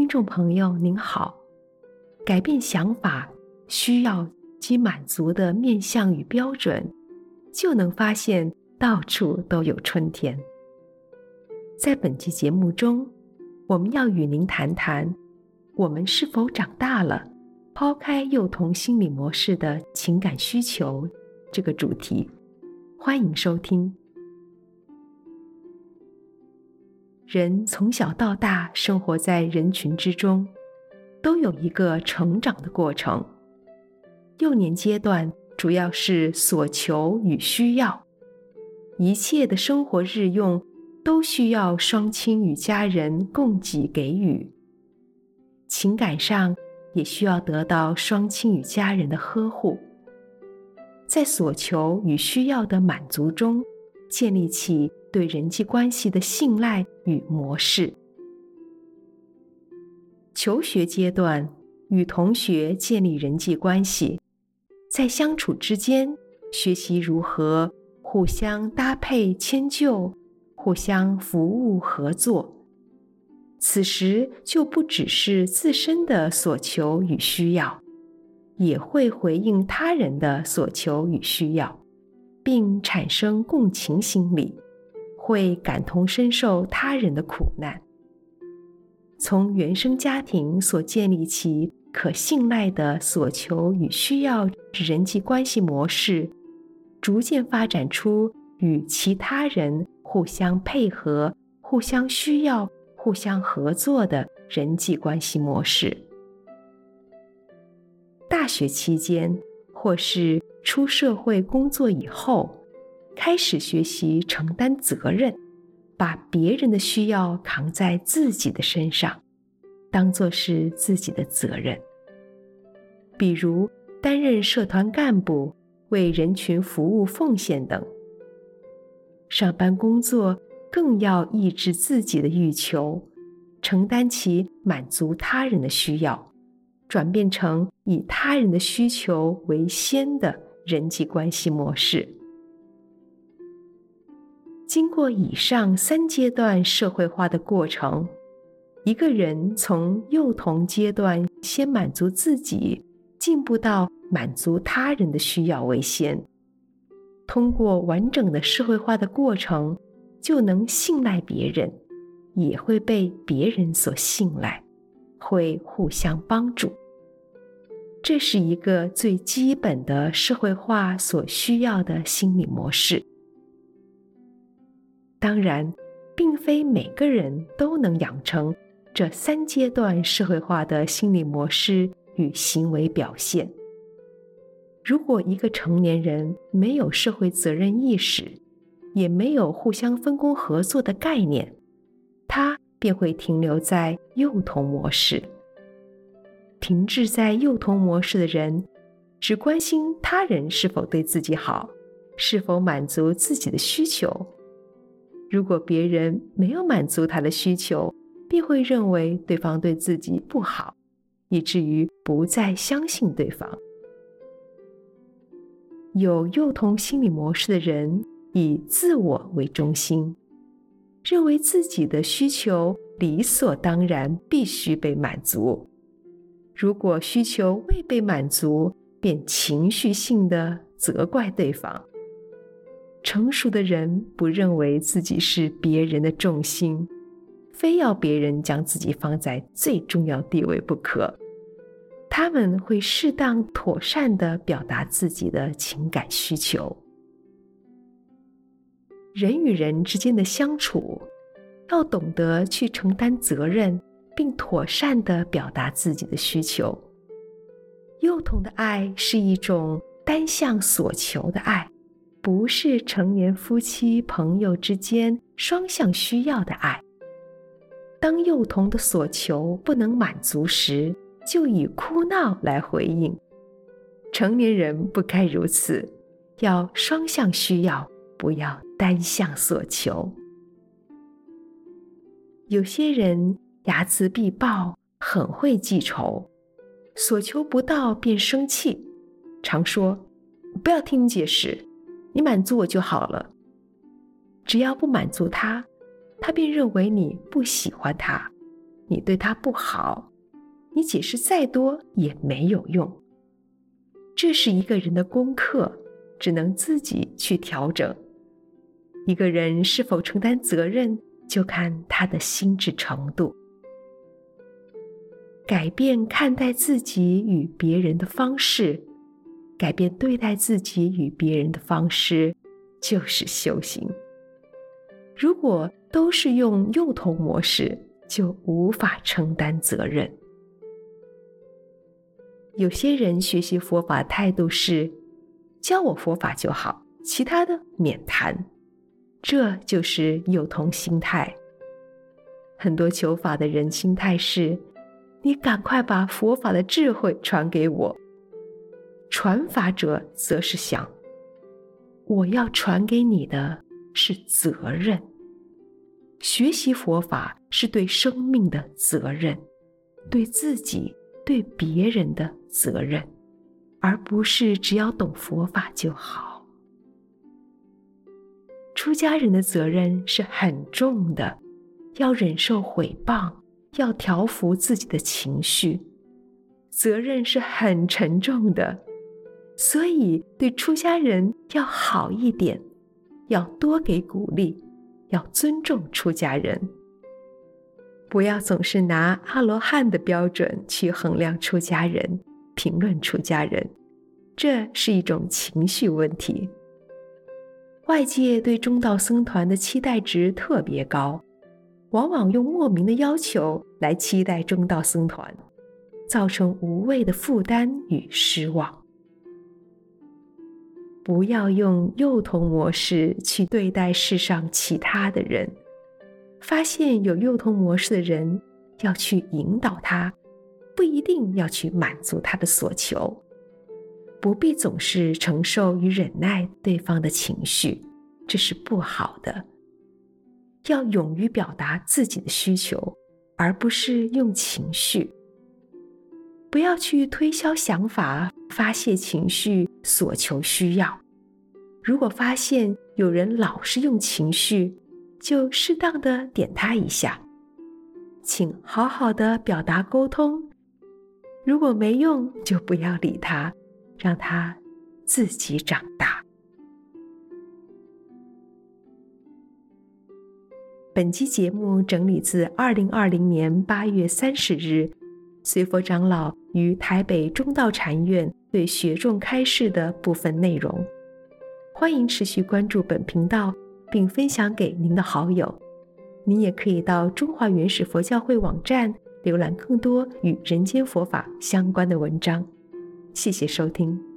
听众朋友您好，改变想法、需要及满足的面向与标准，就能发现到处都有春天。在本期节目中，我们要与您谈谈：我们是否长大了？抛开幼童心理模式的情感需求这个主题。欢迎收听。人从小到大生活在人群之中，都有一个成长的过程。幼年阶段主要是所求与需要，一切的生活日用都需要双亲与家人供给给予，情感上也需要得到双亲与家人的呵护，在所求与需要的满足中，建立起对人际关系的信赖与模式。求学阶段，与同学建立人际关系，在相处之间学习如何互相搭配迁就、互相服务合作。此时就不只是自身的所求与需要，也会回应他人的所求与需要，并产生共情心理。会感同身受他人的苦难，从原生家庭所建立起可信赖的所求与需要人际关系模式，逐渐发展出与其他人互相配合、互相需要、互相合作的人际关系模式。大学期间，或是出社会工作以后。开始学习承担责任，把别人的需要扛在自己的身上，当做是自己的责任。比如担任社团干部，为人群服务奉献等。上班工作更要抑制自己的欲求，承担起满足他人的需要，转变成以他人的需求为先的人际关系模式。经过以上三阶段社会化的过程，一个人从幼童阶段先满足自己，进步到满足他人的需要为先。通过完整的社会化的过程，就能信赖别人，也会被别人所信赖，会互相帮助。这是一个最基本的社会化所需要的心理模式。当然，并非每个人都能养成这三阶段社会化的心理模式与行为表现。如果一个成年人没有社会责任意识，也没有互相分工合作的概念，他便会停留在幼童模式。停滞在幼童模式的人，只关心他人是否对自己好，是否满足自己的需求。如果别人没有满足他的需求，便会认为对方对自己不好，以至于不再相信对方。有幼童心理模式的人以自我为中心，认为自己的需求理所当然必须被满足。如果需求未被满足，便情绪性的责怪对方。成熟的人不认为自己是别人的重心，非要别人将自己放在最重要地位不可。他们会适当妥善地表达自己的情感需求。人与人之间的相处，要懂得去承担责任，并妥善地表达自己的需求。幼童的爱是一种单向所求的爱。不是成年夫妻朋友之间双向需要的爱。当幼童的所求不能满足时，就以哭闹来回应。成年人不该如此，要双向需要，不要单向所求。有些人睚眦必报，很会记仇，所求不到便生气，常说：“不要听你解释。”你满足我就好了。只要不满足他，他便认为你不喜欢他，你对他不好，你解释再多也没有用。这是一个人的功课，只能自己去调整。一个人是否承担责任，就看他的心智程度。改变看待自己与别人的方式，改变对待自己与别人的方式，就是修行。如果都是用幼童模式，就无法承担责任。有些人学习佛法态度是，教我佛法就好，其他的免谈。这就是幼童心态。很多求法的人心态是。你赶快把佛法的智慧传给我。传法者则是想，我要传给你的是责任。学习佛法是对生命的责任，对自己、对别人的责任，而不是只要懂佛法就好。出家人的责任是很重的，要忍受毁谤。要调伏自己的情绪，责任是很沉重的，所以对出家人要好一点，要多给鼓励，要尊重出家人，不要总是拿阿罗汉的标准去衡量出家人、评论出家人，这是一种情绪问题。外界对中道僧团的期待值特别高。往往用莫名的要求来期待中道僧团，造成无谓的负担与失望。不要用幼童模式去对待世上其他的人。发现有幼童模式的人，要去引导他，不一定要去满足他的所求。不必总是承受与忍耐对方的情绪，这是不好的。要勇于表达自己的需求，而不是用情绪。不要去推销想法、发泄情绪、索求需要。如果发现有人老是用情绪，就适当的点他一下，请好好的表达沟通。如果没用，就不要理他，让他自己长大。本期节目整理自二零二零年八月三十日，随佛长老于台北中道禅院对学众开示的部分内容。欢迎持续关注本频道，并分享给您的好友。您也可以到中华原始佛教会网站浏览更多与人间佛法相关的文章。谢谢收听。